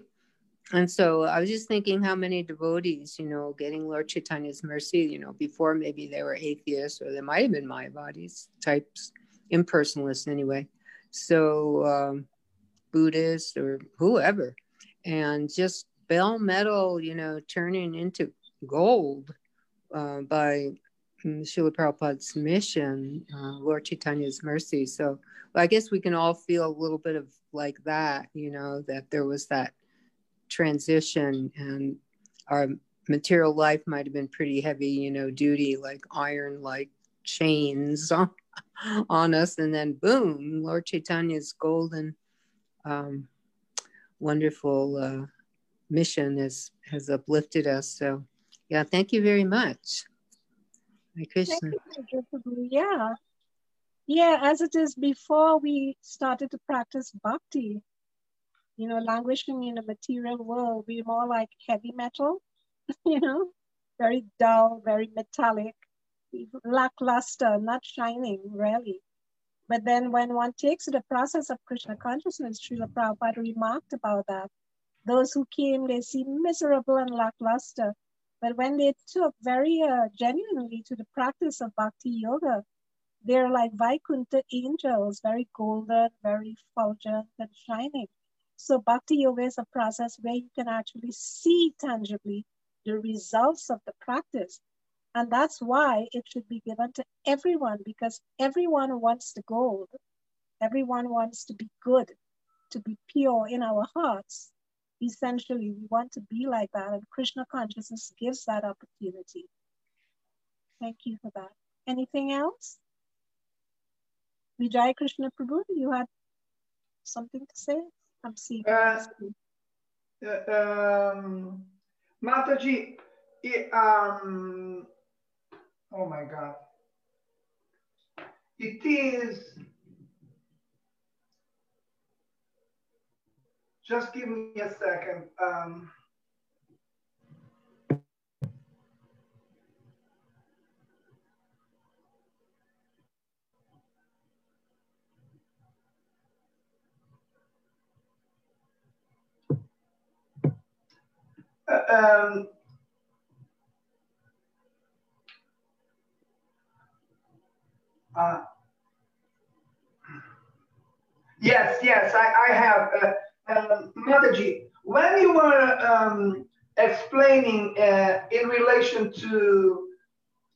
And so I was just thinking how many devotees, you know, getting Lord Chaitanya's mercy, you know, before maybe they were atheists or they might have been Mayavadis types, impersonalists anyway. So um, Buddhists or whoever, and just bell metal, you know, turning into gold uh, by mm, Srila Prabhupada's mission, uh, Lord Chaitanya's mercy. So I guess we can all feel a little bit of like that, you know, that there was that transition and our material life might have been pretty heavy, you know, duty, like iron like chains on, us. And then boom, Lord Chaitanya's golden, um, wonderful uh, mission has, has uplifted us. So, yeah, thank you very much. Hare Krishna. You, yeah. Yeah, as it is before we started to practice bhakti, you know, languishing in a material world, we're more like heavy metal, you know, very dull, very metallic, lackluster, not shining, really. But then when one takes the process of Krishna consciousness, Srila Prabhupada remarked about that. Those who came, they seem miserable and lackluster. But when they took very uh, genuinely to the practice of bhakti yoga, they're like Vaikuntha angels, very golden, very fulgent and shining. So bhakti yoga is a process where you can actually see tangibly the results of the practice. And that's why it should be given to everyone because everyone wants the gold. Everyone wants to be good, to be pure in our hearts. Essentially, we want to be like that, and Krishna consciousness gives that opportunity. Thank you for that. Anything else? Vijay Krishna Prabhu, you had something to say? I'm seeing. Uh, uh, um, Mataji, it, um, Oh my God. It is just give me a second. Um, uh, um, uh, yes, yes, I, I have. Uh, um, Mataji, when you were um, explaining uh, in relation to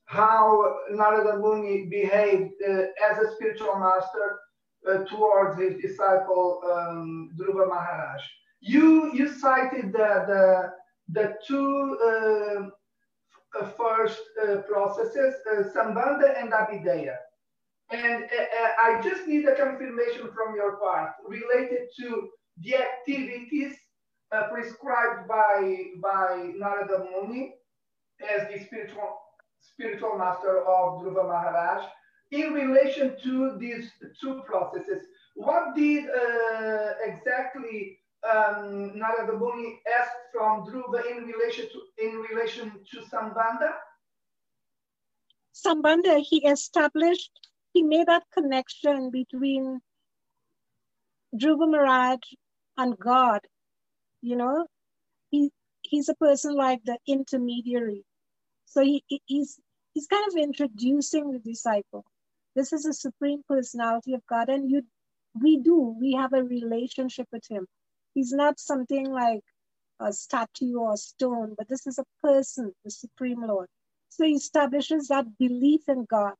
how Narada Muni behaved uh, as a spiritual master uh, towards his disciple um, Dhruva Maharaj, you you cited the the, the two uh, first uh, processes, uh, Sambandha and Abhidheya. And uh, I just need a confirmation from your part related to the activities uh, prescribed by by Narada Muni as the spiritual spiritual master of Dhruva Maharaj in relation to these two processes. What did uh, exactly um, Narada Muni ask from Dhruva in relation to in relation to Sambandha? Sambandha, he established, he made that connection between Dhruva Maharaj and God. You know, he he's a person like the intermediary. So he he's he's kind of introducing the disciple. This is a supreme personality of God, and you we do we have a relationship with him. He's not something like a statue or a stone, but this is a person, the Supreme Lord. So he establishes that belief in God,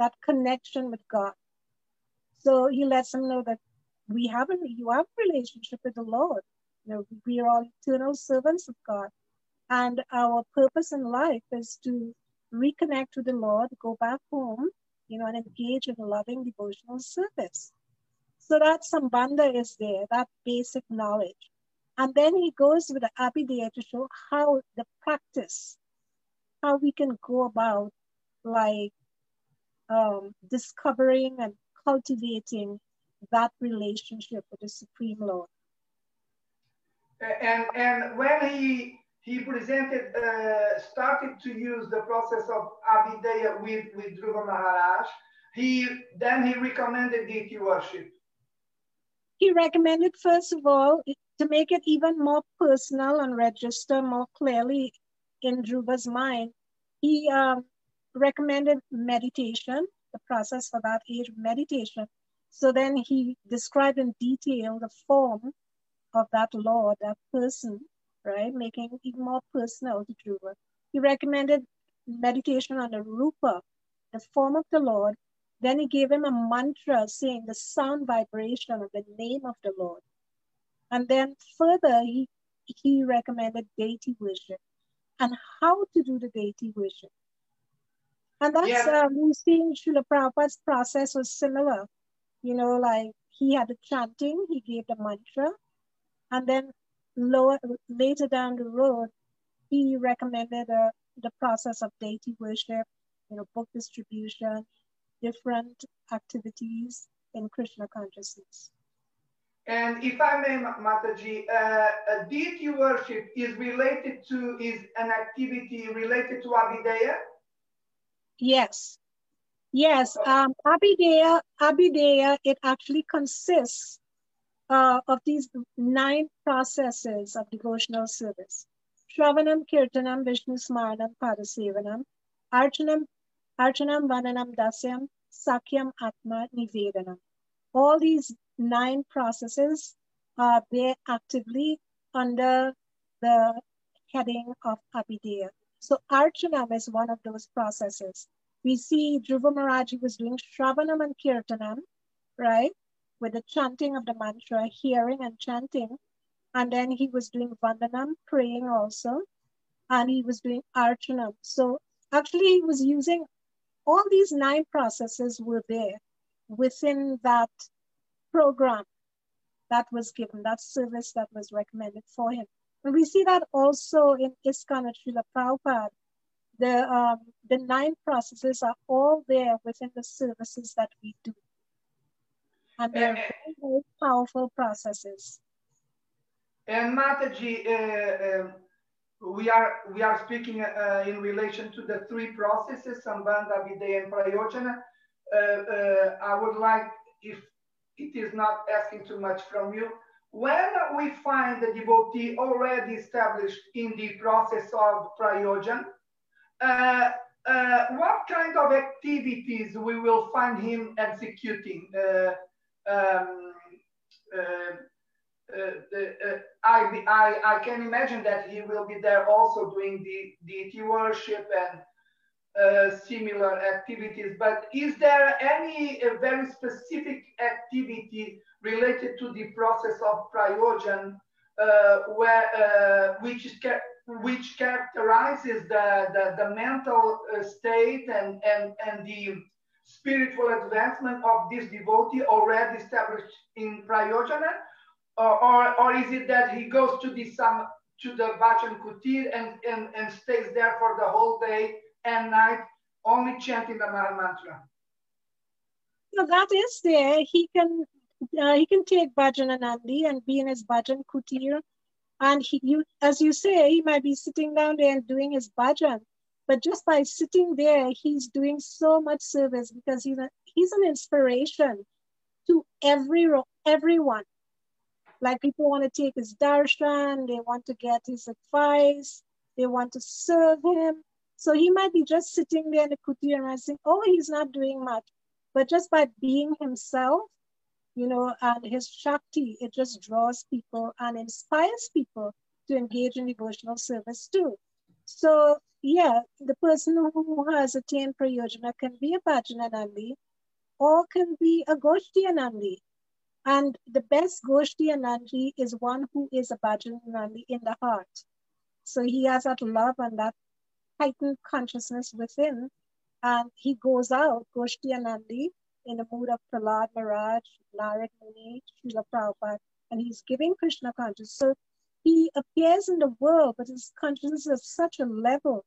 that connection with God. So he lets them know that we have a you have a relationship with the Lord. You know, we are all eternal servants of God. And our purpose in life is to reconnect with the Lord, go back home, you know, and engage in loving devotional service. So that sambandha is there, that basic knowledge. And then he goes with the Abhidheya to show how the practice, how we can go about like um, discovering and cultivating that relationship with the Supreme Lord. And and when he he presented uh, started to use the process of Abhidheya with with Dhruva Maharaj, he then he recommended deity worship. He recommended first of all to make it even more personal and register more clearly in Dhruva's mind. He um, recommended meditation, the process for that age meditation, so then he described in detail the form of that Lord, that person, right? Making it more personal to Dhruva. He recommended meditation on the Rupa, the form of the Lord. Then he gave him a mantra saying the sound vibration of the name of the Lord. And then further, he, he recommended deity worship and how to do the deity worship. And that's, Yeah. um, we see in Srila Prabhupada's process was similar you know, like he had the chanting, he gave the mantra, and then lower later down the road, he recommended uh, the process of deity worship, you know, book distribution, different activities in Krishna consciousness. And if I may, Ma- Mataji, uh, uh, deity worship is related to is an activity related to Abhidheya. Yes. Yes, um, Abhidheya, Abhidheya, it actually consists uh, of these nine processes of devotional service. Shravanam, Kirtanam, Vishnu Smaranam, Padasevanam, Archanam, Archanam, Vandanam, Dasyam, Sakhyam, Atma, Nivedanam. All these nine processes are there actively under the heading of Abhidheya. So Archanam is one of those processes we see Dhruva Maharaj was doing Shravanam and Kirtanam, right? With the chanting of the mantra, hearing and chanting. And then he was doing Vandanam, praying also. And he was doing Archanam. So actually, he was using all these nine processes were there within that program that was given, that service that was recommended for him. And we see that also in ISKCON at Srila Prabhupada the um, the nine processes are all there within the services that we do, and they're very, very powerful processes. And Mataji, uh, um, we are we are speaking uh, in relation to the three processes, Sambandha, Abhidheya, and Prayojana. Uh, uh, I would like, if it is not asking too much from you, when we find the devotee already established in the process of prayojan, uh, uh, what kind of activities we will find him executing? Uh, um, uh, uh, uh, I, I, I can imagine that he will be there also doing the deity worship and uh, similar activities, but is there any uh, very specific activity related to the process of prayojan uh, where, uh, which, which characterizes the, the, the mental uh, state and, and, and the spiritual advancement of this devotee already established in prayojana? Or, or, or is it that he goes to the some to the Bhajan Kutir and, and, and stays there for the whole day and night only chanting the Mantra? So that is there. He can uh, he can take Bhajananandi and be in his Bhajan Kutir. And he, you, as you say, he might be sitting down there and doing his bhajan. But just by sitting there, he's doing so much service because he's, a, he's an inspiration to every everyone. Like people want to take his darshan, they want to get his advice, they want to serve him. So he might be just sitting there in the kutir and saying, oh, he's not doing much. But just by being himself, you know, and his Shakti, it just draws people and inspires people to engage in devotional service too. So yeah, the person who has attained Prayojana can be a Bhajananandi or can be a Goshtianandi. And the best Goshtianandi is one who is a Bhajananandi in the heart. So he has that love and that heightened consciousness within. And he goes out, Goshtianandi, in the mood of Prahlad Maharaj, Narad Muni, Srila Prabhupada, and he's giving Krishna consciousness. So he appears in the world, but his consciousness is such a level.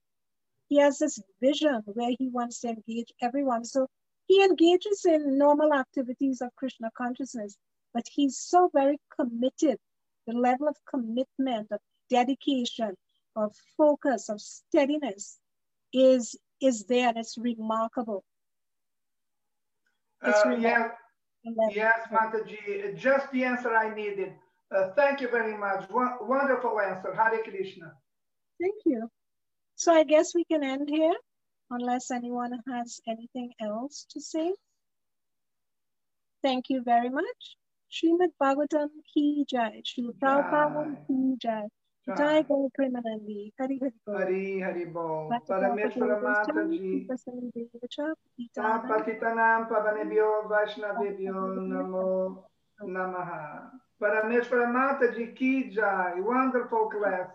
He has this vision where he wants to engage everyone. So he engages in normal activities of Krishna consciousness, but he's so very committed. The level of commitment, of dedication, of focus, of steadiness is is there, and it's remarkable. Uh, yeah, yes, Mataji, just the answer I needed. Uh, thank you very much. Wonderful answer. Hare Krishna. Thank you. So I guess we can end here unless anyone has anything else to say. Thank you very much. Srimad Bhagavatam ki jai. Prabhupada ki jai. Jai Gaur Premanandi. Hari Hari Bol. Hari Hari Bol. Parameshwara Mataji. Patitanam Pavanebhyo Vaishnavebhyo Namo Namaha. Parameshwara Mataji ki jai. Wonderful class.